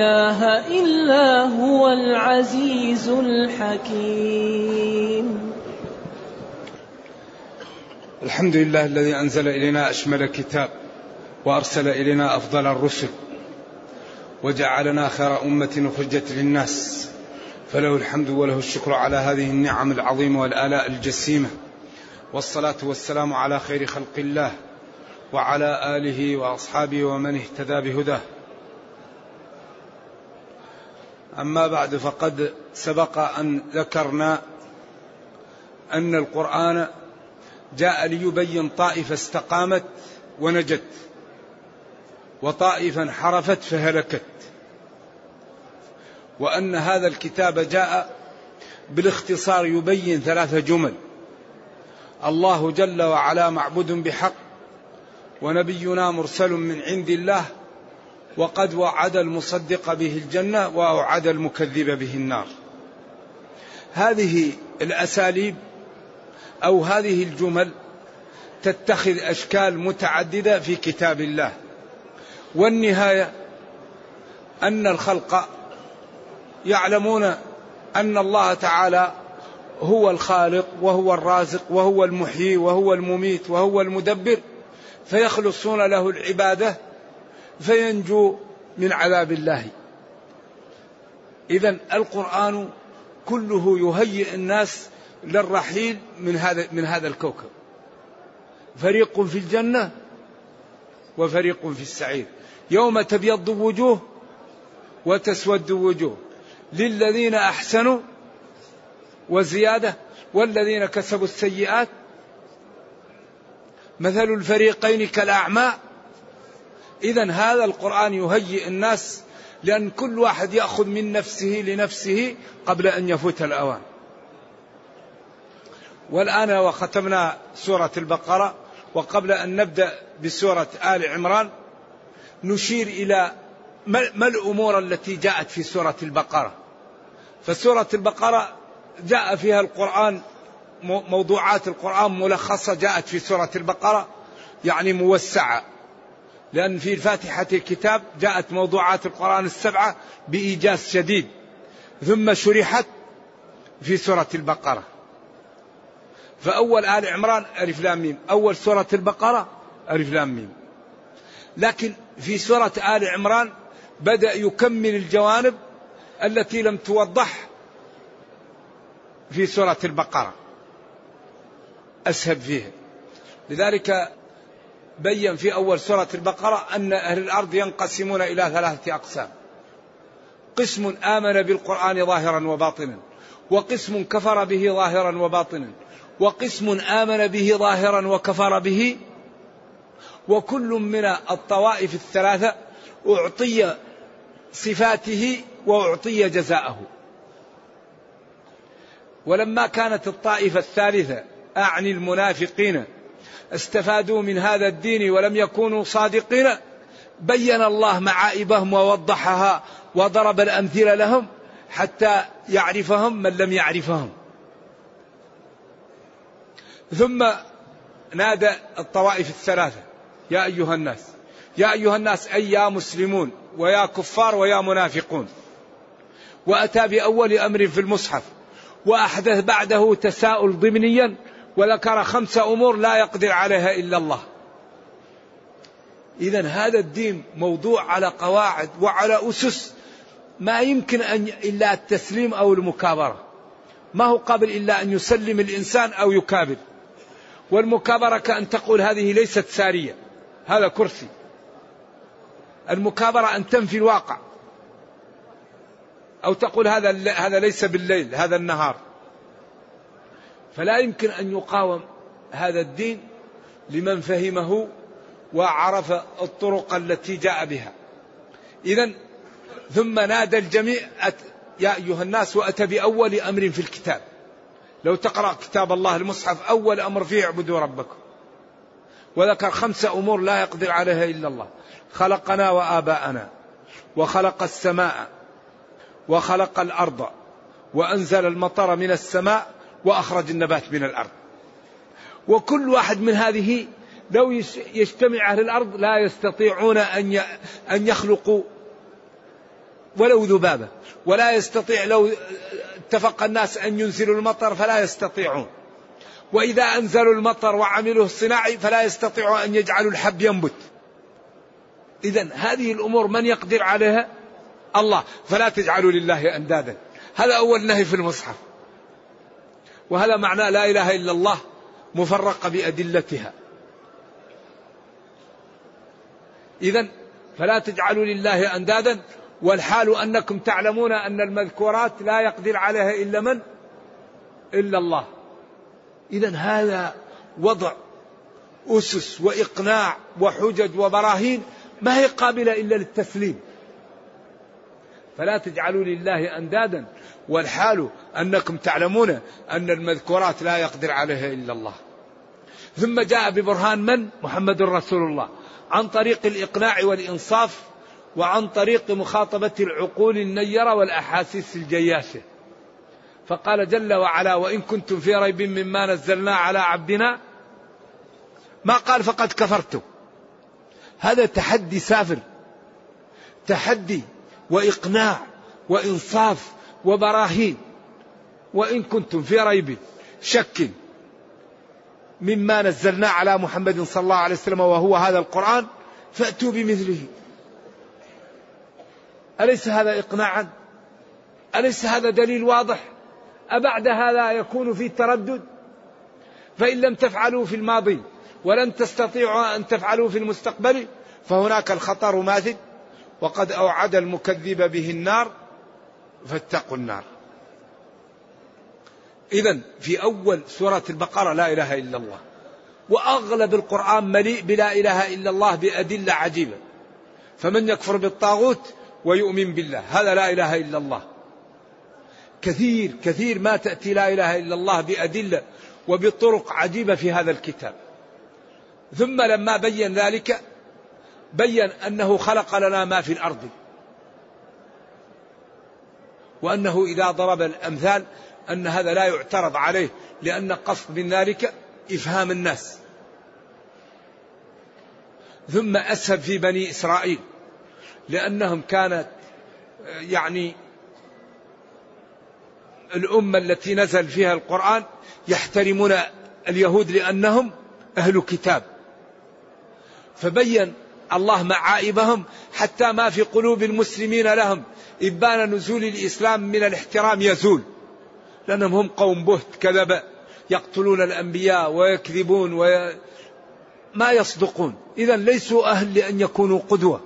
إله إلا هو العزيز الحكيم. الحمد لله الذي أنزل إلينا أشمل كتاب وأرسل إلينا أفضل الرسل وجعلنا خير أمة أخرجت للناس فله الحمد وله الشكر على هذه النعم العظيمة والآلاء الجسيمة والصلاة والسلام على خير خلق الله وعلى آله وأصحابه ومن اهتدى بهداه. أما بعد فقد سبق أن ذكرنا أن القرآن جاء ليبين طائفة استقامت ونجت وطائفة انحرفت فهلكت وأن هذا الكتاب جاء بالاختصار يبين ثلاثة جمل الله جل وعلا معبود بحق ونبينا مرسل من عند الله وقد وعد المصدق به الجنة وأوعد المكذب به النار. هذه الأساليب أو هذه الجمل تتخذ أشكال متعددة في كتاب الله. والنهاية أن الخلق يعلمون أن الله تعالى هو الخالق وهو الرازق وهو المحيي وهو المميت وهو المدبر فيخلصون له العبادة فينجو من عذاب الله. اذا القرآن كله يهيئ الناس للرحيل من هذا من هذا الكوكب. فريق في الجنة وفريق في السعير. يوم تبيض وجوه وتسود وجوه. للذين أحسنوا وزيادة والذين كسبوا السيئات. مثل الفريقين كالأعمى إذا هذا القرآن يهيئ الناس لأن كل واحد يأخذ من نفسه لنفسه قبل أن يفوت الأوان. والآن وختمنا سورة البقرة وقبل أن نبدأ بسورة آل عمران نشير إلى ما الأمور التي جاءت في سورة البقرة. فسورة البقرة جاء فيها القرآن موضوعات القرآن ملخصة جاءت في سورة البقرة يعني موسعة. لأن في فاتحة الكتاب جاءت موضوعات القرآن السبعة بإيجاز شديد ثم شرحت في سورة البقرة. فأول آل عمران ألف لام ميم أول سورة البقرة ألف لام ميم. لكن في سورة آل عمران بدأ يكمل الجوانب التي لم توضح في سورة البقرة. أسهب فيها. لذلك بين في أول سورة البقرة أن أهل الأرض ينقسمون إلى ثلاثة أقسام. قسم آمن بالقرآن ظاهرا وباطنا وقسم كفر به ظاهرا وباطنا وقسم آمن به ظاهرا وكفر به وكل من الطوائف الثلاثة أعطي صفاته وأعطي جزاءه. ولما كانت الطائفة الثالثة أعني المنافقين استفادوا من هذا الدين ولم يكونوا صادقين بين الله معائبهم ووضحها وضرب الأمثلة لهم حتى يعرفهم من لم يعرفهم. ثم نادى الطوائف الثلاثة يا أيها الناس يا أيها الناس أي يا مسلمون ويا كفار ويا منافقون. وأتى بأول أمر في المصحف وأحدث بعده تساؤل ضمنيا وذكر خمس أمور لا يقدر عليها إلا الله. إذا هذا الدين موضوع على قواعد وعلى أسس ما يمكن أن إلا التسليم أو المكابرة. ما هو قابل إلا أن يسلم الإنسان أو يكابر. والمكابرة كأن تقول هذه ليست سارية هذا كرسي. المكابرة أن تنفي الواقع. أو تقول هذا هذا ليس بالليل هذا النهار. فلا يمكن أن يقاوم هذا الدين لمن فهمه وعرف الطرق التي جاء بها. إذا ثم نادى الجميع يا أيها الناس وأتى بأول أمر في الكتاب. لو تقرأ كتاب الله المصحف أول أمر فيه اعبدوا ربكم. وذكر خمس أمور لا يقدر عليها إلا الله. خلقنا وآباءنا وخلق السماء وخلق الأرض وأنزل المطر من السماء وأخرج النبات من الأرض. وكل واحد من هذه لو يجتمع أهل الأرض لا يستطيعون أن أن يخلقوا ولو ذبابة. ولا يستطيع لو اتفق الناس أن ينزلوا المطر فلا يستطيعون. وإذا أنزلوا المطر وعملوه الصناعي فلا يستطيعوا أن يجعلوا الحب ينبت. إذا هذه الأمور من يقدر عليها؟ الله. فلا تجعلوا لله أندادا. هذا أول نهي في المصحف. وهذا معنى لا إله إلا الله مفرقة بأدلتها. إذا فلا تجعلوا لله أندادا والحال أنكم تعلمون أن المذكورات لا يقدر عليها إلا من؟ إلا الله. إذا هذا وضع أسس وإقناع وحجج وبراهين ما هي قابلة إلا للتسليم. فلا تجعلوا لله أندادا والحال أنكم تعلمون أن المذكورات لا يقدر عليها إلا الله. ثم جاء ببرهان من؟ محمد رسول الله. عن طريق الإقناع والإنصاف وعن طريق مخاطبة العقول النيرة والأحاسيس الجياشة. فقال جل وعلا وإن كنتم في ريب مما نزلنا على عبدنا ما قال فقد كفرتم. هذا تحدي سافر تحدي وإقناع وإنصاف وبراهين. وإن كنتم في ريب شك مما نزلنا على محمد صلى الله عليه وسلم وهو هذا القرآن فأتوا بمثله. أليس هذا إقناعا؟ أليس هذا دليل واضح؟ أبعد هذا يكون في تردد فإن لم تفعلوا في الماضي ولن تستطيعوا أن تفعلوا في المستقبل فهناك الخطر ماثل. وقد أوعد المكذب به النار فاتقوا النار. إذا في أول سورة البقرة لا إله إلا الله وأغلب القرآن مليء بلا إله إلا الله بأدلة عجيبة. فمن يكفر بالطاغوت ويؤمن بالله هذا لا إله إلا الله. كثير كثير ما تأتي لا إله إلا الله بأدلة وبطرق عجيبة في هذا الكتاب. ثم لما بين ذلك بين أنه خلق لنا ما في الأرض. وأنه إذا ضرب الأمثال أن هذا لا يعترض عليه لأن قصد من ذلك إفهام الناس. ثم أسهب في بني إسرائيل لأنهم كانت يعني الأمة التي نزل فيها القرآن يحترمون اليهود لأنهم أهل كتاب. فبين الله معائبهم حتى ما في قلوب المسلمين لهم. إبان نزول الإسلام من الاحترام يزول. لأنهم هم قوم بهت كذب يقتلون الأنبياء ويكذبون وي... ما يصدقون. إذا ليسوا أهل لأن يكونوا قدوة.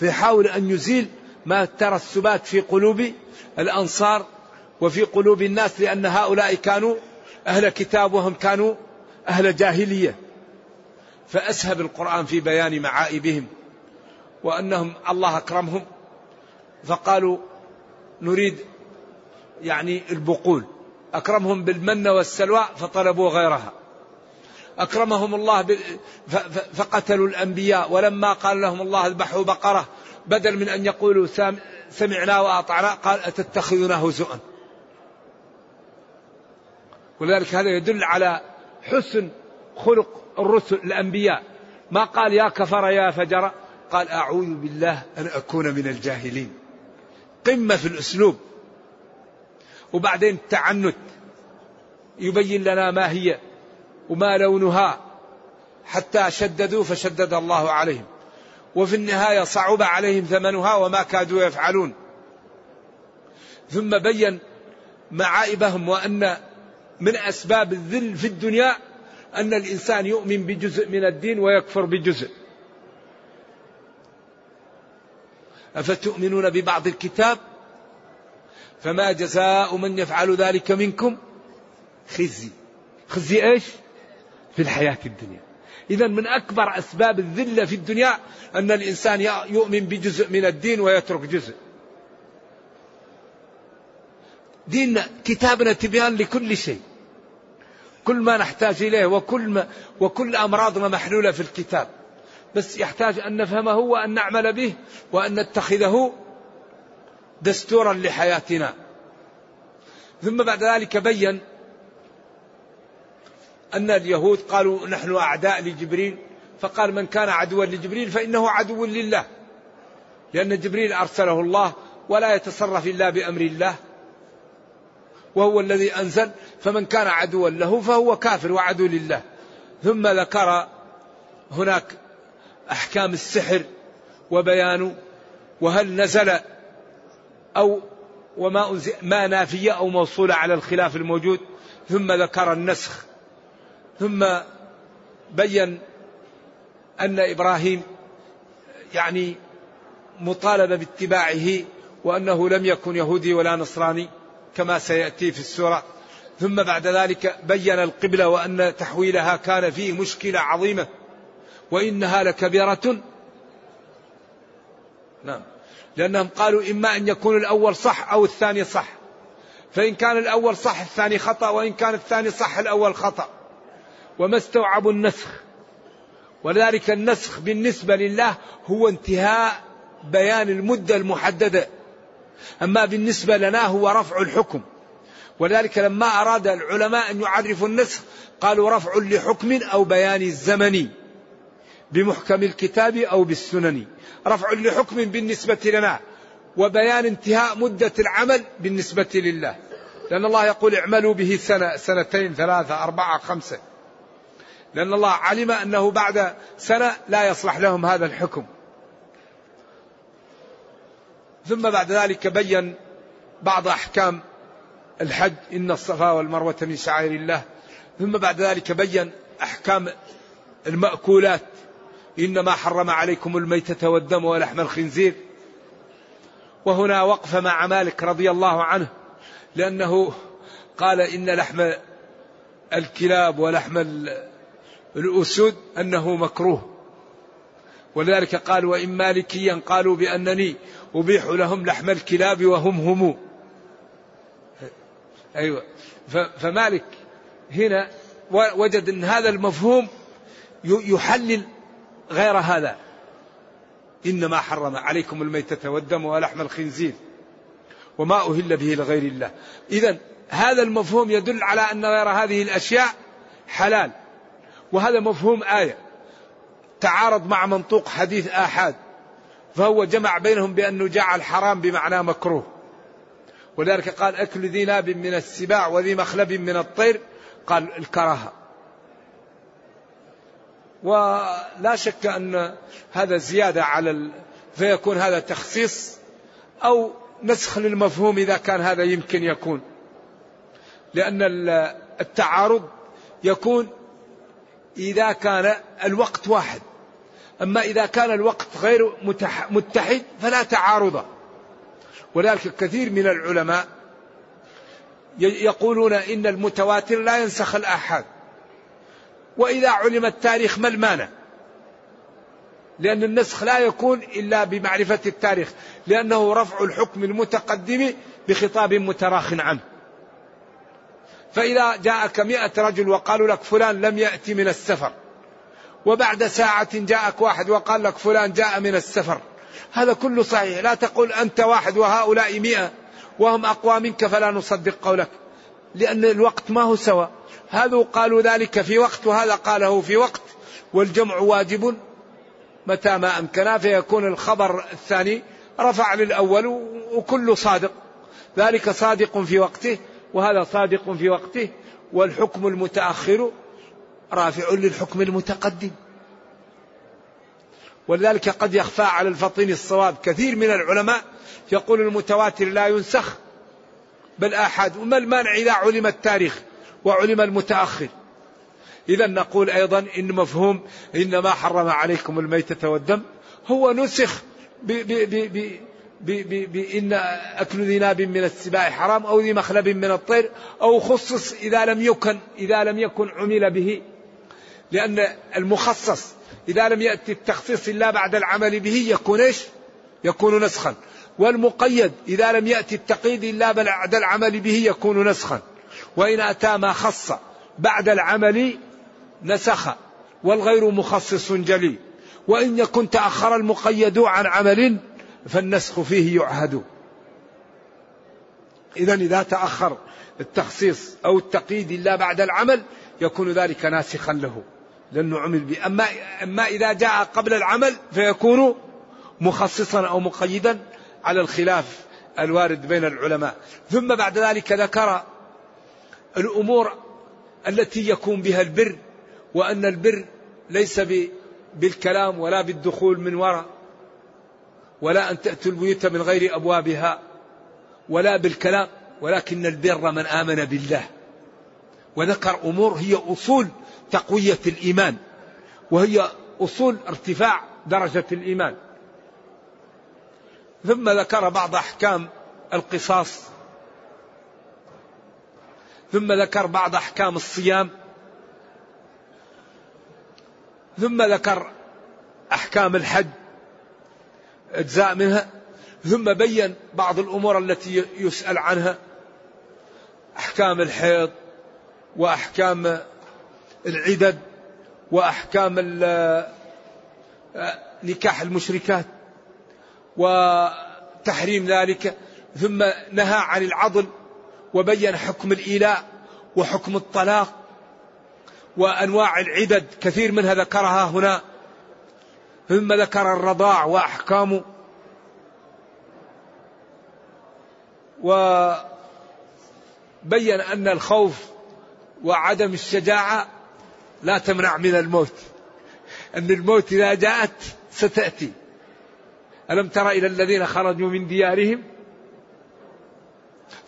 فيحاول أن يزيل ما ترى السبات في قلوب الأنصار وفي قلوب الناس لأن هؤلاء كانوا أهل كتاب وهم كانوا أهل جاهلية. فأسهب القرآن في بيان معائبهم وأنهم الله أكرمهم فقالوا نريد يعني البقول. أكرمهم بالمن والسلوى فطلبوا غيرها. أكرمهم الله فقتلوا الأنبياء ولما قال لهم الله اذبحوا بقرة بدل من أن يقولوا سمعنا وأطعنا قال أتتخذنا هزؤا. ولذلك هذا يدل على حسن خلق الرسل الأنبياء. ما قال يا كفر يا فجر؟ قال أعوذ بالله أن أكون من الجاهلين. قمة في الأسلوب. وبعدين التعنت يبين لنا ما هي وما لونها. حتى شددوا فشدد الله عليهم. وفي النهاية صعب عليهم ثمنها وما كادوا يفعلون. ثم بين معائبهم وأن من أسباب الذل في الدنيا أن الإنسان يؤمن بجزء من الدين ويكفر بجزء. أفتؤمنون ببعض الكتاب؟ فما جزاء من يفعل ذلك منكم؟ خزي. خزي إيش؟ في الحياة الدنيا. إذا من أكبر أسباب الذلة في الدنيا أن الإنسان يؤمن بجزء من الدين ويترك جزء. ديننا كتابنا تبيان لكل شيء. كل ما نحتاج إليه وكل, ما وكل أمراضنا محلولة في الكتاب. بس يحتاج أن نفهمه وأن نعمل به وأن نتخذه دستورا لحياتنا. ثم بعد ذلك بين أن اليهود قالوا نحن أعداء لجبريل فقال من كان عدوا لجبريل فإنه عدو لله لأن جبريل أرسله الله ولا يتصرف إلا بأمر الله. وهو الذي أنزل فمن كان عدوا له فهو كافر وعدو لله. ثم ذكر هناك أحكام السحر وبيانه وهل نزل أو وما ما نافية أو موصولة على الخلاف الموجود. ثم ذكر النسخ. ثم بين أن إبراهيم يعني مطالب باتباعه وأنه لم يكن يهودي ولا نصراني. كما سيأتي في السورة. ثم بعد ذلك بين القبلة وأن تحويلها كان فيه مشكلة عظيمة. وإنها لكبيرة. نعم. لأنهم قالوا إما أن يكون الأول صح أو الثاني صح. فإن كان الأول صح الثاني خطأ وإن كان الثاني صح الأول خطأ. وما استوعبوا النسخ. ولذلك النسخ بالنسبة لله هو انتهاء بيان المدة المحددة. أما بالنسبة لنا هو رفع الحكم. ولذلك لما أراد العلماء أن يعرفوا النسخ قالوا رفع لحكم أو بيان الزمني بمحكم الكتاب أو بالسنن. رفع لحكم بالنسبة لنا وبيان انتهاء مدة العمل بالنسبة لله. لأن الله يقول اعملوا به سنة سنتين ثلاثة أربعة خمسة. لأن الله علم أنه بعد سنة لا يصلح لهم هذا الحكم. ثم بعد ذلك بين بعض أحكام الحج إن الصفا والمروة من شعائر الله. ثم بعد ذلك بين أحكام المأكولات إنما حرم عليكم الميتة والدم ولحم الخنزير. وهنا وقف مع مالك رضي الله عنه لأنه قال إن لحم الكلاب ولحم الأسود أنه مكروه. ولذلك قال وإن مالكيا قالوا بأنني أبيح لهم لحم الكلاب وهم هم. أيوة. فمالك هنا وجد أن هذا المفهوم يحلل غير هذا. إنما حرم عليكم الميتة والدم ولحم الخنزير وما أهل به لغير الله. إذا هذا المفهوم يدل على أن غير هذه الأشياء حلال. وهذا مفهوم آية. تعارض مع منطوق حديث آحاد. فهو جمع بينهم بأنه جعل حرام بمعنى مكروه. ولذلك قال أكل ذي ناب من السباع وذي مخلب من الطير. قال الكراهة. ولا شك أن هذا زيادة على ال... فيكون هذا تخصيص أو نسخ للمفهوم إذا كان هذا يمكن يكون. لأن التعارض يكون إذا كان الوقت واحد. أما إذا كان الوقت غير متحد فلا تعارض. ولذلك كثير من العلماء يقولون إن المتواتر لا ينسخ الآحاد. وإذا علم التاريخ ما المانع؟ لأن النسخ لا يكون إلا بمعرفة التاريخ لأنه رفع الحكم المتقدم بخطاب متراخ عنه. فإذا جاءك مئة رجل وقالوا لك فلان لم يأتي من السفر وبعد ساعة جاءك واحد وقال لك فلان جاء من السفر. هذا كله صحيح. لا تقول أنت واحد وهؤلاء مئة وهم أقوى منك فلا نصدق قولك. لأن الوقت ما هو سوا. هذا قالوا ذلك في وقت وهذا قاله في وقت. والجمع واجب متى ما أمكن فيكون الخبر الثاني رفع للأول وكل صادق. ذلك صادق في وقته وهذا صادق في وقته. والحكم المتأخر رافع للحكم المتقدم. ولذلك قد يخفى على الفطين الصواب كثير من العلماء يقول المتواتر لا ينسخ بل آحاد وما المانع إذا علم التاريخ وعلم المتأخر؟ إذا نقول أيضا إن مفهوم إنما حرم عليكم الميتة والدم هو نسخ بإن أكل ذي ناب من السباع حرام أو ذي مخلب من الطير أو خصص إذا لم يكن إذا لم يكن عمل به لأن المخصص إذا لم يأتي التخصيص إلا بعد العمل به يكون إيش؟ يكون نسخا. والمقيد إذا لم يأتي التقييد إلا بعد العمل به يكون نسخا. وإن أتى ما خص بعد العمل نسخ والغير مخصص جلي. وإن يكن تأخر المقيد عن عمل فالنسخ فيه يعهد. إذا إذا تأخر التخصيص أو التقييد إلا بعد العمل يكون ذلك ناسخا له. لأنه عمل به أما, أما إذا جاء قبل العمل فيكون مخصصا أو مقيدا على الخلاف الوارد بين العلماء. ثم بعد ذلك ذكر الأمور التي يكون بها البر وأن البر ليس بالكلام ولا بالدخول من وراء ولا أن تأتوا البيوت من غير أبوابها ولا بالكلام ولكن البر من آمن بالله. وذكر أمور هي أصول تقوية الإيمان وهي أصول ارتفاع درجة الإيمان. ثم ذكر بعض أحكام القصاص ثم ذكر بعض أحكام الصيام ثم ذكر أحكام الحج أجزاء منها ثم بين بعض الأمور التي يسأل عنها أحكام الحيض وأحكام العدد وأحكام نكاح المشركات وتحريم ذلك ثم نهى عن العضل وبين حكم الإيلاء وحكم الطلاق وأنواع العدد كثير منها ذكرها هنا. ثم ذكر الرضاع وأحكامه. وبين أن الخوف وعدم الشجاعة لا تمنع من الموت. أن الموت إذا جاءت ستأتي. ألم تر إلى الذين خرجوا من ديارهم؟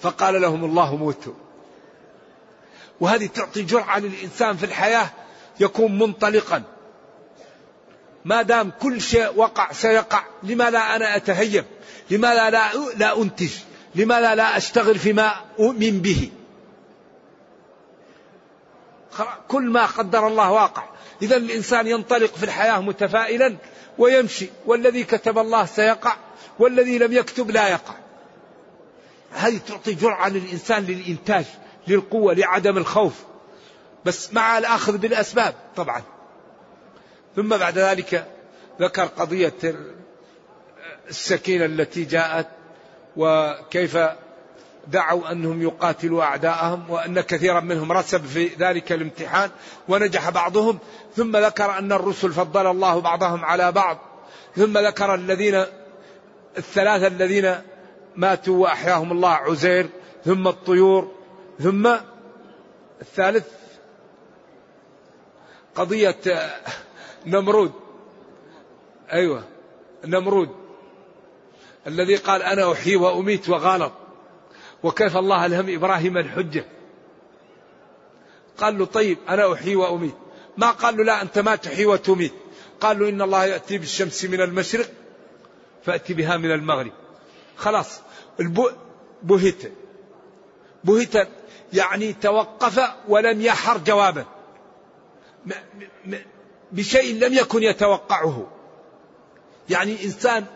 فقال لهم الله موتوا. وهذه تعطي جرعة للإنسان في الحياة يكون منطلقا. ما دام كل شيء وقع سيقع لماذا أنا أتهيب لماذا لا, لا أنتج؟ لماذا لا أشتغل فيما أؤمن به؟ كل ما قدر الله واقع. إذا الإنسان ينطلق في الحياة متفائلا ويمشي. والذي كتب الله سيقع والذي لم يكتب لا يقع. هذه تعطي جرعة للإنسان للإنتاج للقوة لعدم الخوف. بس مع الأخذ بالأسباب طبعا. ثم بعد ذلك ذكر قضية السكينة التي جاءت وكيف دعوا أنهم يقاتلوا أعداءهم وأن كثيرا منهم رسب في ذلك الامتحان ونجح بعضهم ثم ذكر أن الرسل فضل الله بعضهم على بعض ثم ذكر الذين الثلاثة الذين ماتوا وأحياهم الله عزير ثم الطيور ثم الثالث قضية نمرود. أيوة نمرود. الذي قال أنا أحيي وأميت وغالط. وكيف الله ألهم إبراهيم الحجة؟ قال له طيب أنا أحيي وأميت. ما قال له لا أنت ما تحيي وتميت. قال له إن الله يأتي بالشمس من المشرق فأتي بها من المغرب. خلاص بهت. بهت يعني توقف ولم يحر جوابا. بشيء لم يكن يتوقعه. يعني إنسان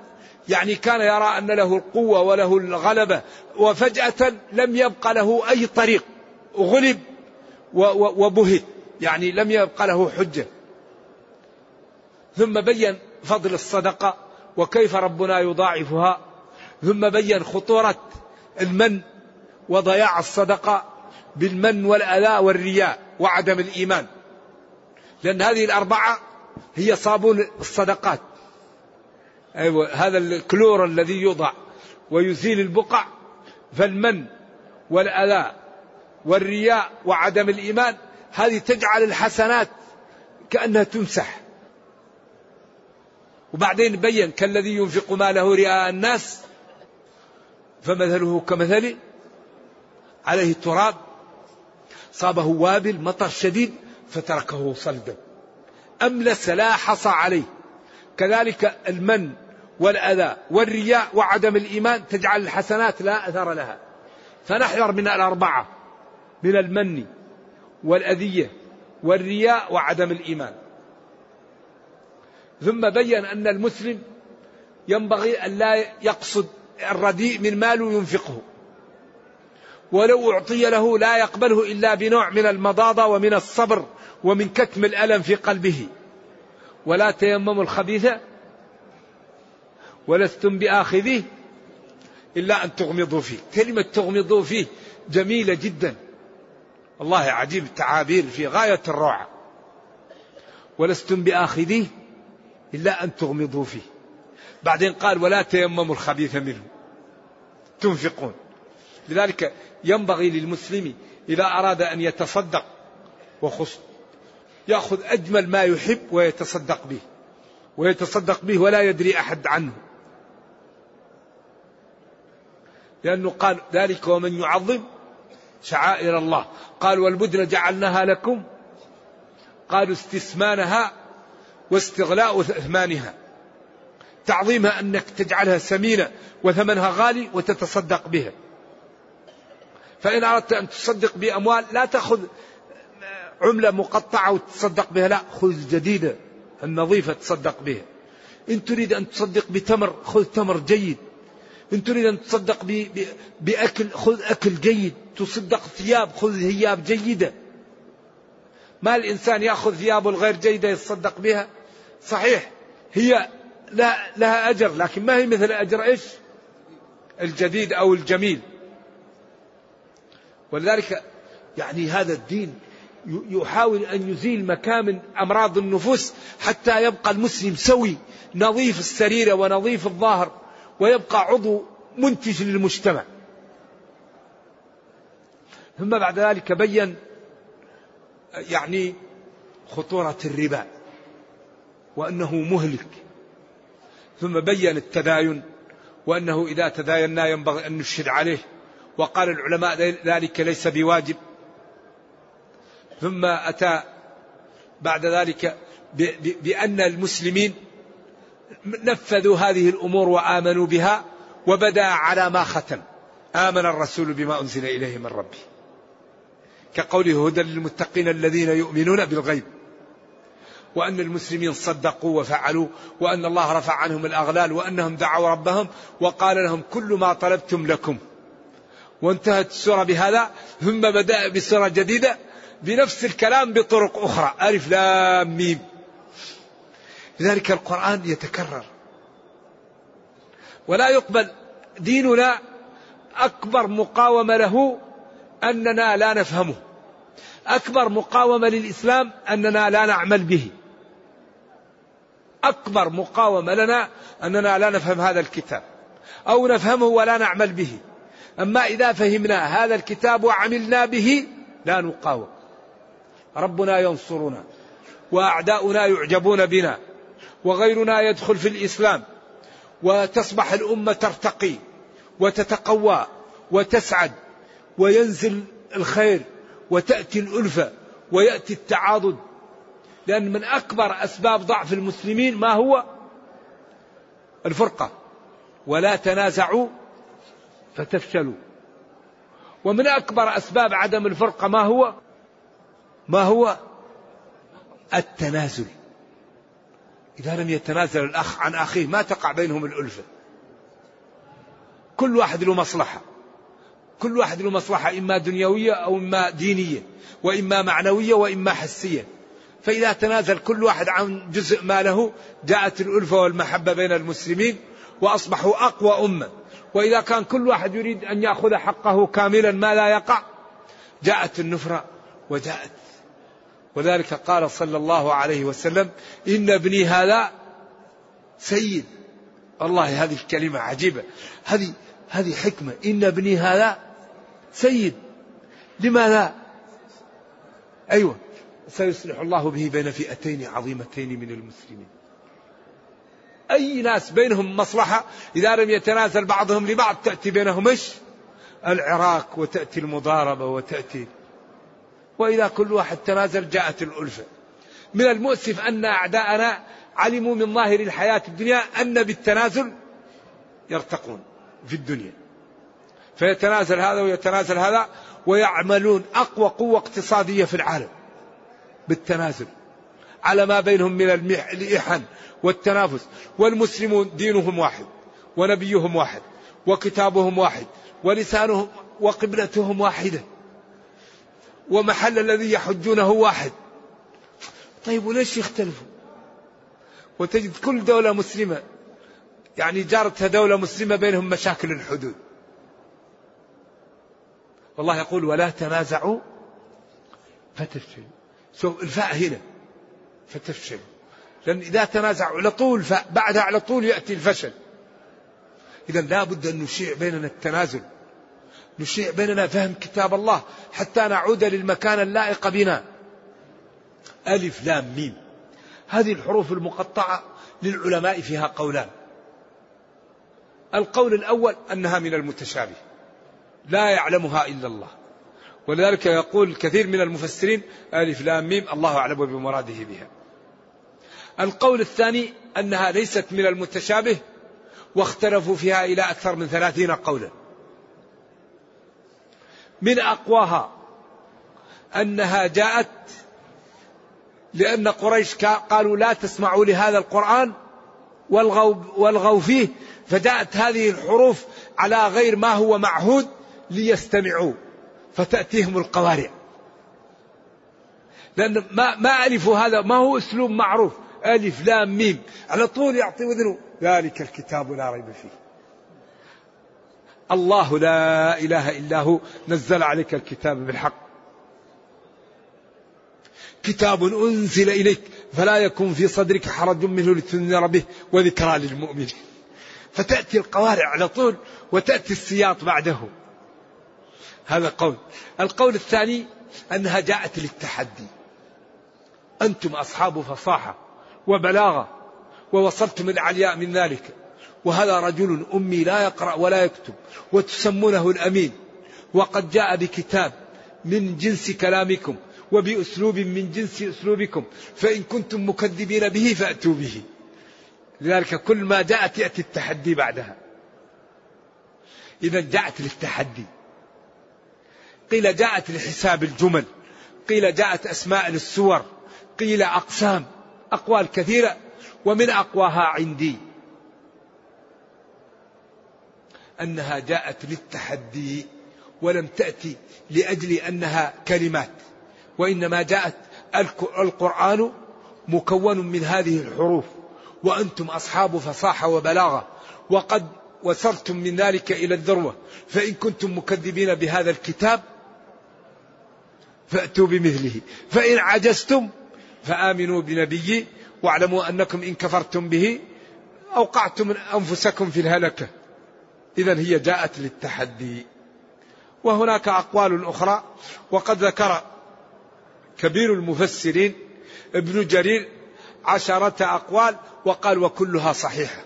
يعني كان يرى أن له القوة وله الغلبة وفجأة لم يبق له أي طريق غلب وبهت يعني لم يبق له حجة. ثم بين فضل الصدقة وكيف ربنا يضاعفها ثم بين خطورة المن وضياع الصدقة بالمن والأذى والرياء وعدم الإيمان. لأن هذه الأربعة هي صابون الصدقات. أيوة هذا الكلور الذي يوضع ويزيل البقع فالمن والأذى والرياء وعدم الإيمان هذه تجعل الحسنات كأنها تمسح. وبعدين بين كالذي ينفق ماله رئاء الناس فمثله كمثل عليه تراب صابه وابل مطر شديد فتركه صلدا. أملس لا حصى عليه. كذلك المن والأذى والرياء وعدم الإيمان تجعل الحسنات لا أثر لها. فنحذر من الأربعة من المن والأذية والرياء وعدم الإيمان. ثم بين أن المسلم ينبغي أن لا يقصد الرديء من ماله ينفقه ولو أعطي له لا يقبله إلا بنوع من المضاضة ومن الصبر ومن كتم الألم في قلبه. ولا تيمموا الخبيث ولستم بآخذيه إلا أن تغمضوا فيه. كلمة تغمضوا فيه جميلة جدا. والله عجيب التعابير في غاية الروعة. ولستم بآخذيه إلا أن تغمضوا فيه. بعدين قال ولا تيمموا الخبيث منه. تنفقون. لذلك ينبغي للمسلم إذا أراد أن يتصدق وخص يأخذ أجمل ما يحب ويتصدق به. ويتصدق به ولا يدري أحد عنه. لأنه قال ذلك ومن يعظم شعائر الله. قال والبدن جعلناها لكم. قالوا استثمانها واستغلاء ثمانها. تعظيمها أنك تجعلها سمينة وثمنها غالي وتتصدق بها. فإن أردت أن تصدق بأموال لا تأخذ عملة مقطعة وتصدق بها لا خذ جديدة النظيفة تصدق بها. إن تريد أن تصدق بتمر خذ تمر جيد. إن تريد أن تصدق بأكل خذ أكل جيد. تصدق ثياب خذ ثياب جيدة. ما الإنسان يأخذ ثيابه الغير جيدة يتصدق بها؟ صحيح هي لا لها أجر لكن ما هي مثل أجر إيش؟ الجديد أو الجميل. ولذلك يعني هذا الدين يحاول أن يزيل مكامن أمراض النفوس حتى يبقى المسلم سوي نظيف السريرة ونظيف الظاهر. ويبقى عضو منتج للمجتمع. ثم بعد ذلك بين يعني خطورة الربا وأنه مهلك. ثم بين التداين وأنه إذا تداينا ينبغي أن نشهد عليه. وقال العلماء ذلك ليس بواجب. ثم أتى بعد ذلك بأن المسلمين نفذوا هذه الأمور وآمنوا بها وبدا على ما ختم. آمن الرسول بما أنزل إليه من ربه. كقوله هدى للمتقين الذين يؤمنون بالغيب. وأن المسلمين صدقوا وفعلوا وأن الله رفع عنهم الأغلال وأنهم دعوا ربهم وقال لهم كل ما طلبتم لكم. وانتهت السورة بهذا ثم بدأ بسورة جديدة بنفس الكلام بطرق أخرى. ألف لام ميم. لذلك القرآن يتكرر. ولا يقبل ديننا أكبر مقاومة له أننا لا نفهمه. أكبر مقاومة للإسلام أننا لا نعمل به. أكبر مقاومة لنا أننا لا نفهم هذا الكتاب. أو نفهمه ولا نعمل به. أما إذا فهمنا هذا الكتاب وعملنا به لا نقاوم. ربنا ينصرنا وأعداؤنا يعجبون بنا. وغيرنا يدخل في الإسلام وتصبح الأمة ترتقي وتتقوى وتسعد وينزل الخير وتأتي الألفة ويأتي التعاضد. لأن من أكبر أسباب ضعف المسلمين ما هو؟ الفرقة. ولا تنازعوا فتفشلوا. ومن أكبر أسباب عدم الفرقة ما هو؟ ما هو؟ التنازل. إذا لم يتنازل الأخ عن أخيه ما تقع بينهم الألفة. كل واحد له مصلحة. كل واحد له مصلحة إما دنيوية أو إما دينية وإما معنوية وإما حسية. فإذا تنازل كل واحد عن جزء ما له جاءت الألفة والمحبة بين المسلمين وأصبحوا أقوى أمة. وإذا كان كل واحد يريد أن يأخذ حقه كاملا ما لا يقع؟ جاءت النفرة وجاءت وذلك قال صلى الله عليه وسلم إن ابني هذا سيد. والله هذه الكلمة عجيبة. هذه هذه حكمة. إن ابني هذا سيد. لماذا؟ أيوة. سيصلح الله به بين فئتين عظيمتين من المسلمين. أي ناس بينهم مصلحة؟ إذا لم يتنازل بعضهم لبعض تأتي بينهم إيش؟ العراك وتأتي المضاربة وتأتي وإذا كل واحد تنازل جاءت الألفة. من المؤسف أن أعداءنا علموا من ظاهر الحياة الدنيا أن بالتنازل يرتقون في الدنيا. فيتنازل هذا ويتنازل هذا ويعملون أقوى قوة اقتصادية في العالم بالتنازل على ما بينهم من الإحن والتنافس. والمسلمون دينهم واحد ونبيهم واحد وكتابهم واحد ولسانهم وقبلتهم واحدة. ومحل الذي يحجونه واحد. طيب وليش يختلفوا؟ وتجد كل دولة مسلمة يعني جارتها دولة مسلمة بينهم مشاكل الحدود. والله يقول ولا تنازعوا فتفشلوا. شوف الفاء هنا فتفشلوا. لأن إذا تنازعوا على طول بعدها على طول يأتي الفشل. إذا لا بد أن نشيع بيننا التنازل. نشيع بيننا فهم كتاب الله حتى نعود للمكان اللائق بنا. ألف لام ميم. هذه الحروف المقطعة للعلماء فيها قولان. القول الأول أنها من المتشابه. لا يعلمها إلا الله. ولذلك يقول كثير من المفسرين ألف لام ميم الله أعلم بمراده بها. القول الثاني أنها ليست من المتشابه واختلفوا فيها إلى أكثر من ثلاثين قولا. من أقواها. أنها جاءت لأن قريش قالوا لا تسمعوا لهذا القرآن والغوا, والغوا فيه فجاءت هذه الحروف على غير ما هو معهود ليستمعوا فتأتيهم القوارع. لأن ما, ما ألفوا هذا ما هو أسلوب معروف. ألف لام ميم. على طول يعطي وذنه. ذلك الكتاب لا ريب فيه. الله لا إله إلا هو نزل عليك الكتاب بالحق. كتاب أنزل إليك فلا يكون في صدرك حرج منه لتنذر به وذكرى للمؤمنين. فتأتي القوارع على طول وتأتي السياط بعده. هذا قول. القول الثاني أنها جاءت للتحدي. أنتم أصحاب فصاحة وبلاغة ووصلتم العلياء من ذلك. وهذا رجل أمي لا يقرأ ولا يكتب وتسمونه الأمين. وقد جاء بكتاب من جنس كلامكم وبأسلوب من جنس أسلوبكم فإن كنتم مكذبين به فأتوا به. لذلك كل ما جاءت يأتي التحدي بعدها. إذا جاءت للتحدي. قيل جاءت لحساب الجمل قيل جاءت أسماء للسور قيل أقسام أقوال كثيرة ومن أقواها عندي. أنها جاءت للتحدي ولم تأتي لأجل أنها كلمات وإنما جاءت القرآن مكون من هذه الحروف وأنتم أصحاب فصاحة وبلاغة وقد وصلتم من ذلك إلى الذروة فإن كنتم مكذبين بهذا الكتاب فأتوا بمثله فإن عجزتم فآمنوا بنبيي واعلموا أنكم إن كفرتم به أوقعتم أنفسكم في الهلكة. إذا هي جاءت للتحدي. وهناك أقوال أخرى. وقد ذكر كبير المفسرين ابن جرير عشرة أقوال وقال وكلها صحيحة.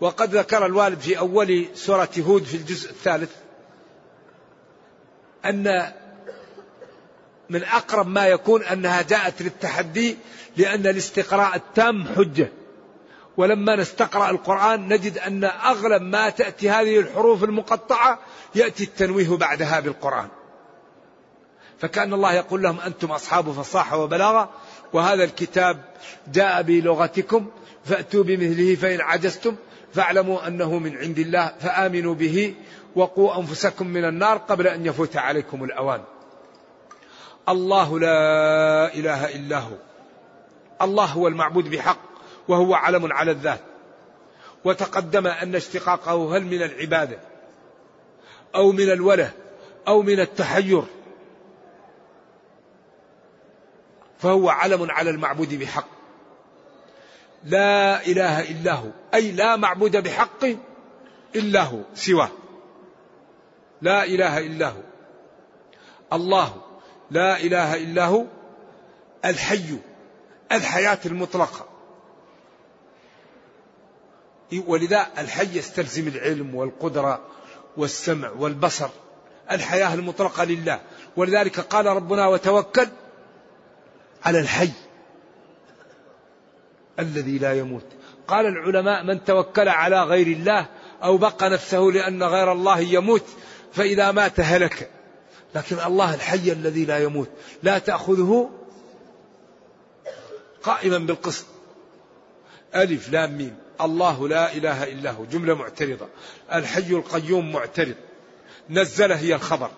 وقد ذكر الوالد في أول سورة هود في الجزء الثالث أن من أقرب ما يكون أنها جاءت للتحدي لأن الاستقراء التام حجة. ولما نستقرأ القرآن نجد أن أغلب ما تأتي هذه الحروف المقطعة يأتي التنويه بعدها بالقرآن. فكأن الله يقول لهم أنتم أصحاب فصاحة وبلاغة وهذا الكتاب جاء بلغتكم فأتوا بمثله فإن عجزتم فاعلموا أنه من عند الله فآمنوا به وقوا أنفسكم من النار قبل أن يفوت عليكم الأوان. الله لا إله إلا هو. الله هو المعبود بحق. وهو علم على الذات. وتقدم أن اشتقاقه هل من العبادة أو من الوله أو من التحير. فهو علم على المعبود بحق. لا إله إلا هو. أي لا معبود بحق إلا هو سواه. لا إله إلا هو. الله لا إله إلا هو. الحي الحياة المطلقة. ولذا الحي يستلزم العلم والقدرة والسمع والبصر. الحياة المطلقة لله. ولذلك قال ربنا وتوكل على الحي الذي لا يموت. قال العلماء من توكل على غير الله أو بقى نفسه لأن غير الله يموت فإذا مات هلك. لكن الله الحي الذي لا يموت. لا تأخذه قائما بالقسط. ألف لام ميم. الله لا إله إلا هو. جملة معترضة. الحي القيوم معترض. نزل هي الخبر.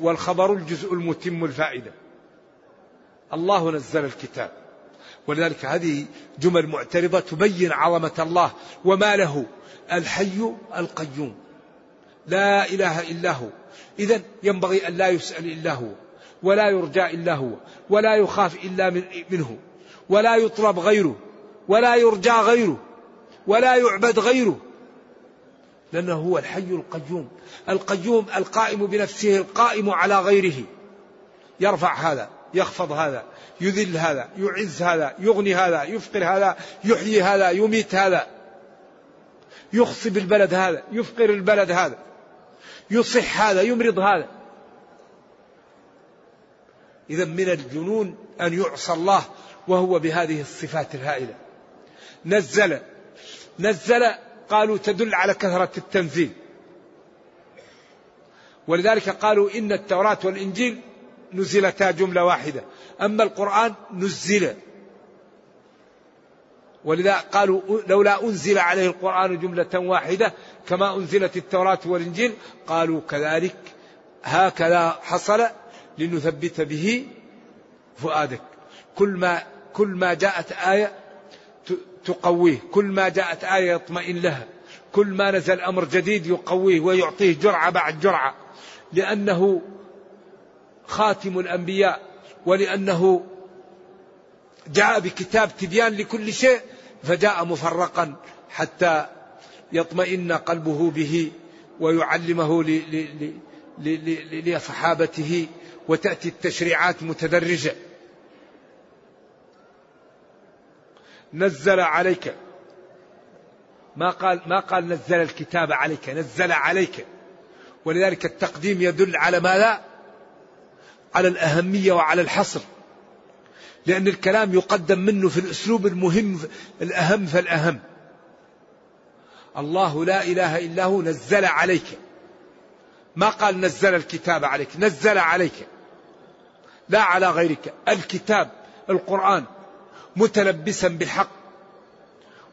والخبر الجزء المتم الفائدة. الله نزل الكتاب. ولذلك هذه جمل معترضة تبين عظمة الله. وما له؟ الحي القيوم. لا إله إلا هو. إذا ينبغي أن لا يسأل إلا هو. ولا يرجى إلا هو. ولا يخاف إلا منه. ولا يطلب غيره. ولا يرجى غيره. ولا يعبد غيره. لأنه هو الحي القيوم. القيوم القائم بنفسه القائم على غيره. يرفع هذا يخفض هذا يذل هذا يعز هذا يغني هذا يفقر هذا يحيي هذا يميت هذا. يخصب البلد هذا يفقر البلد هذا. يصح هذا يمرض هذا. إذا من الجنون أن يعصى الله وهو بهذه الصفات الهائلة. نزل نزل قالوا تدل على كثرة التنزيل. ولذلك قالوا إن التوراة والإنجيل نزلتا جملة واحدة. أما القرآن نزل. ولذا قالوا لولا أنزل عليه القرآن جملة واحدة كما أنزلت التوراة والإنجيل قالوا كذلك. هكذا حصل لنثبت به فؤادك. كل ما كل ما جاءت آية تقويه. كل ما جاءت آية يطمئن لها. كل ما نزل أمر جديد يقويه ويعطيه جرعة بعد جرعة. لأنه خاتم الأنبياء ولأنه جاء بكتاب تبيان لكل شيء فجاء مفرقا حتى يطمئن قلبه به ويعلمه لصحابته وتأتي التشريعات متدرجة. نزل عليك. ما قال ما قال نزل الكتاب عليك نزل عليك. ولذلك التقديم يدل على ماذا؟ على الأهمية وعلى الحصر. لأن الكلام يقدم منه في الأسلوب المهم الأهم فالأهم. الله لا إله إلا هو نزل عليك. ما قال نزل الكتاب عليك نزل عليك. لا على غيرك. الكتاب القرآن متلبسا بالحق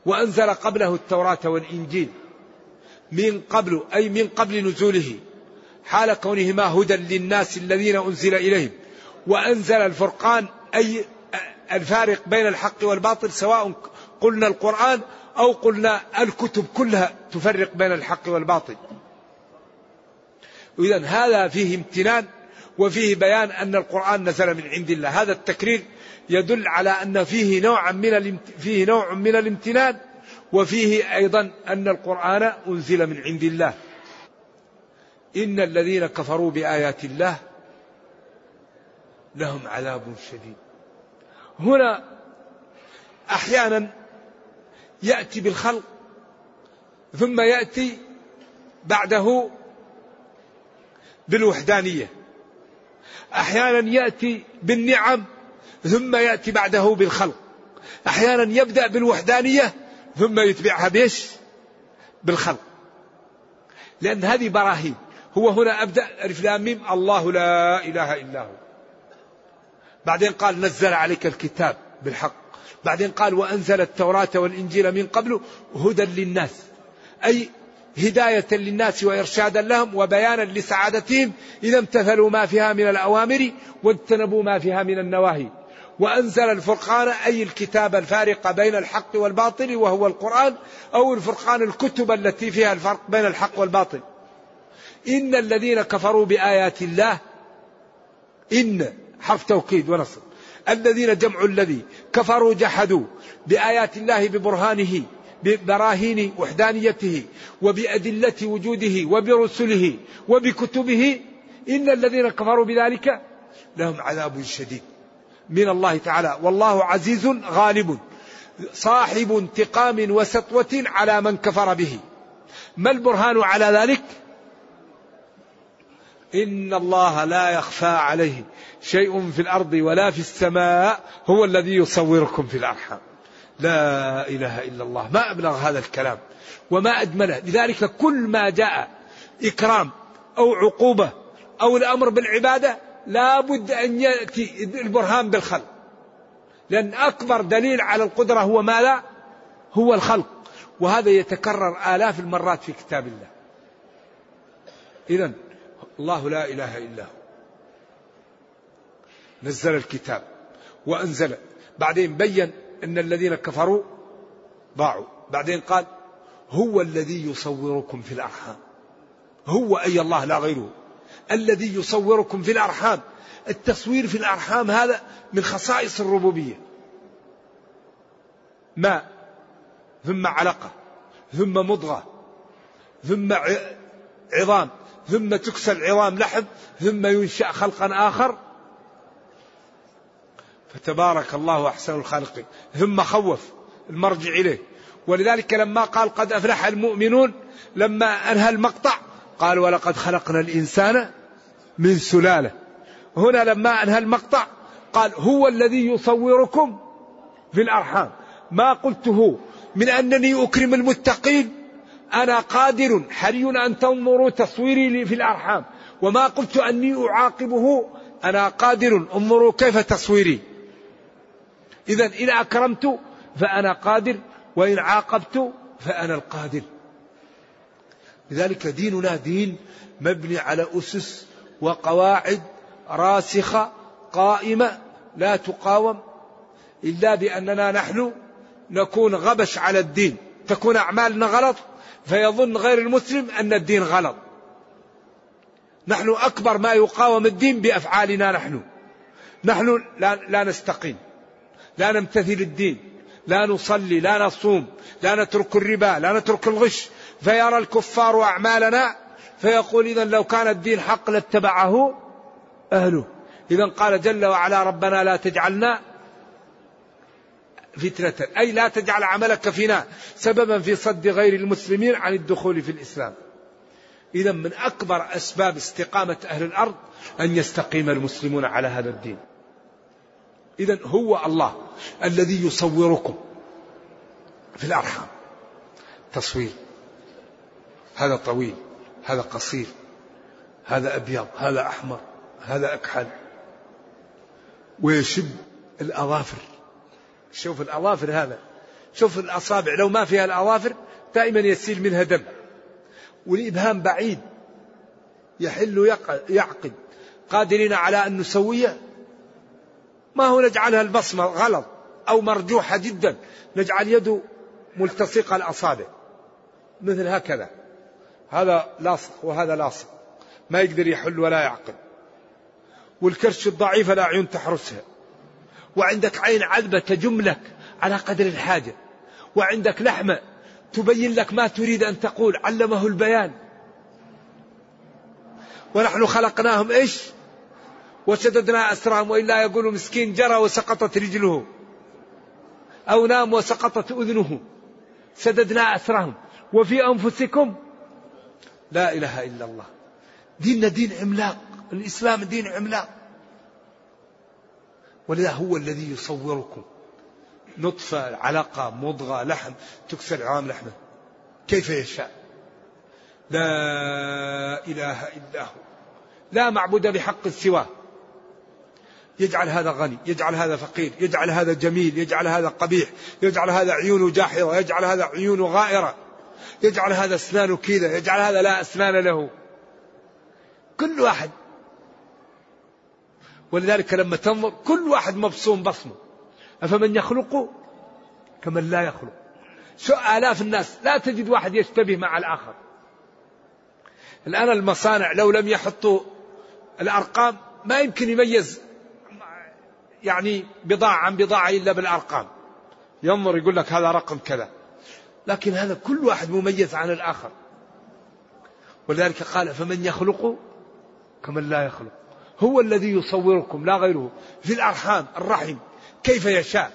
وأنزل قبله التوراة والإنجيل من قبل أي من قبل نزوله حال كونهما هدى للناس الذين أنزل إليهم. وأنزل الفرقان أي الفارق بين الحق والباطل سواء قلنا القرآن أو قلنا الكتب كلها تفرق بين الحق والباطل. إذا هذا فيه امتنان وفيه بيان أن القرآن نزل من عند الله. هذا التكرير يدل على أن فيه نوع من فيه نوع من الامتنان وفيه أيضا أن القرآن أنزل من عند الله. إن الذين كفروا بآيات الله لهم عذاب شديد. هنا أحيانا يأتي بالخلق ثم يأتي بعده بالوحدانية. أحيانا يأتي بالنعم ثم يأتي بعده بالخلق. أحيانا يبدأ بالوحدانية ثم يتبعها بيش بالخلق. لأن هذه براهين. هو هنا أبدأ ألف لام الله لا إله إلا هو. بعدين قال نزل عليك الكتاب بالحق. بعدين قال وأنزل التوراة والإنجيل من قبل هدى للناس. أي هداية للناس وإرشادا لهم وبيانا لسعادتهم. إذا امتثلوا ما فيها من الأوامر واجتنبوا ما فيها من النواهي. وأنزل الفرقان أي الكتاب الفارق بين الحق والباطل وهو القرآن أو الفرقان الكتب التي فيها الفرق بين الحق والباطل. إن الذين كفروا بآيات الله إن حرف توكيد ونصب الذين جمع الذي كفروا جحدوا بآيات الله ببرهانه ببراهين وحدانيته وبأدلة وجوده وبرسله وبكتبه إن الذين كفروا بذلك لهم عذاب شديد. من الله تعالى. والله عزيز غالب. صاحب انتقام وسطوة على من كفر به. ما البرهان على ذلك؟ إن الله لا يخفى عليه شيء في الأرض ولا في السماء. هو الذي يصوركم في الأرحام. لا إله إلا الله. ما أبلغ هذا الكلام وما أجمله. لذلك كل ما جاء إكرام أو عقوبة أو الأمر بالعبادة لا بد أن يأتي البرهان بالخلق. لأن أكبر دليل على القدرة هو ما لا؟ هو الخلق. وهذا يتكرر آلاف المرات في كتاب الله. إذا الله لا إله إلا هو. نزل الكتاب وأنزل. بعدين بين أن الذين كفروا ضاعوا بعدين قال هو الذي يصوركم في الأرحام. هو أي الله لا غيره. الذي يصوركم في الأرحام. التصوير في الأرحام هذا من خصائص الربوبية. ماء ثم علقة ثم مضغة ثم عظام ثم تكسى العظام لحم ثم ينشأ خلقا آخر. فتبارك الله أحسن الخالقين ثم خوف المرجع إليه. ولذلك لما قال قد أفلح المؤمنون لما أنهى المقطع قال ولقد خلقنا الإنسان من سلالة. هنا لما أنهى المقطع قال هو الذي يصوركم في الأرحام. ما قلته من أنني أكرم المتقين. أنا قادر حري أن تنظروا تصويري في الأرحام. وما قلت أني أعاقبه. أنا قادر انظروا كيف تصويري. إذا إن أكرمت فأنا قادر وإن عاقبت فأنا القادر. لذلك ديننا دين مبني على أسس وقواعد راسخة قائمة لا تقاوم إلا بأننا نحن نكون غبش على الدين. تكون أعمالنا غلط فيظن غير المسلم أن الدين غلط. نحن أكبر ما يقاوم الدين بأفعالنا نحن. نحن لا, لا نستقيم. لا نمتثل الدين. لا نصلي لا نصوم لا نترك الربا لا نترك الغش. فيرى الكفار أعمالنا فيقول إذا لو كان الدين حق لاتبعه أهله. إذا قال جل وعلا ربنا لا تجعلنا فتنة. أي لا تجعل عملك فينا سببا في صد غير المسلمين عن الدخول في الإسلام. إذا من أكبر أسباب استقامة أهل الأرض أن يستقيم المسلمون على هذا الدين. إذا هو الله الذي يصوركم في الأرحام. تصوير. هذا طويل. هذا قصير هذا أبيض هذا أحمر هذا أكحل. ويشب الأظافر. شوف الأظافر هذا. شوف الأصابع لو ما فيها الأظافر دائما يسيل منها دم. والإبهام بعيد. يحل يعقد. قادرين على أن نسويه؟ ما هو نجعلها البصمة غلط أو مرجوحة جدا. نجعل يده ملتصقة الأصابع. مثل هكذا. هذا لاصق وهذا لاصق. ما يقدر يحل ولا يعقل. والكرش الضعيفة لا عيون تحرسها. وعندك عين عذبة تجم لك على قدر الحاجة. وعندك لحمة تبين لك ما تريد أن تقول. علمه البيان. ونحن خلقناهم إيش؟ وشددنا أسرهم وإلا يقول مسكين جرى وسقطت رجله. أو نام وسقطت أذنه. سددنا أسرهم. وفي أنفسكم لا إله إلا الله. ديننا دين عملاق. الإسلام دين عملاق. ولذا هو الذي يصوركم. نطفة علقة مضغة لحم. تكسر عام لحمة. كيف يشاء. لا إله إلا هو. لا معبود بحق سواه. يجعل هذا غني يجعل هذا فقير يجعل هذا جميل يجعل هذا قبيح يجعل هذا عيونه جاحظة يجعل هذا عيونه غائرة. يجعل هذا أسنانه كذا يجعل هذا لا أسنان له. كل واحد. ولذلك لما تنظر كل واحد مبصوم بصمه. أفمن يخلق؟ كمن لا يخلق. شو آلاف الناس لا تجد واحد يشتبه مع الآخر. الآن المصانع لو لم يحطوا الأرقام ما يمكن يميز يعني بضاعة عن بضاعة إلا بالأرقام. ينظر يقول لك هذا رقم كذا. لكن هذا كل واحد مميز عن الآخر. ولذلك قال فمن يخلق كمن لا يخلق. هو الذي يصوركم لا غيره في الأرحام الرحم كيف يشاء.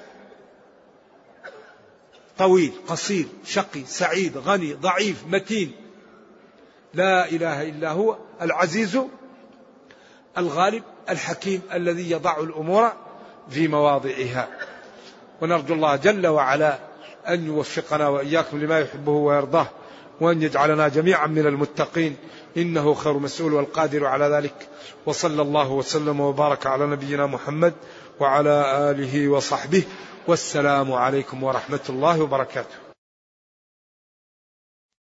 طويل قصير شقي سعيد غني ضعيف متين. لا إله إلا هو العزيز الغالب الحكيم الذي يضع الأمور في مواضعها. ونرجو الله جل وعلا أن يوفقنا وإياكم لما يحبه ويرضاه وأن يجعلنا جميعا من المتقين. إنه خير مسؤول والقادر على ذلك. وصلى الله وسلم وبارك على نبينا محمد وعلى آله وصحبه. والسلام عليكم ورحمة الله وبركاته.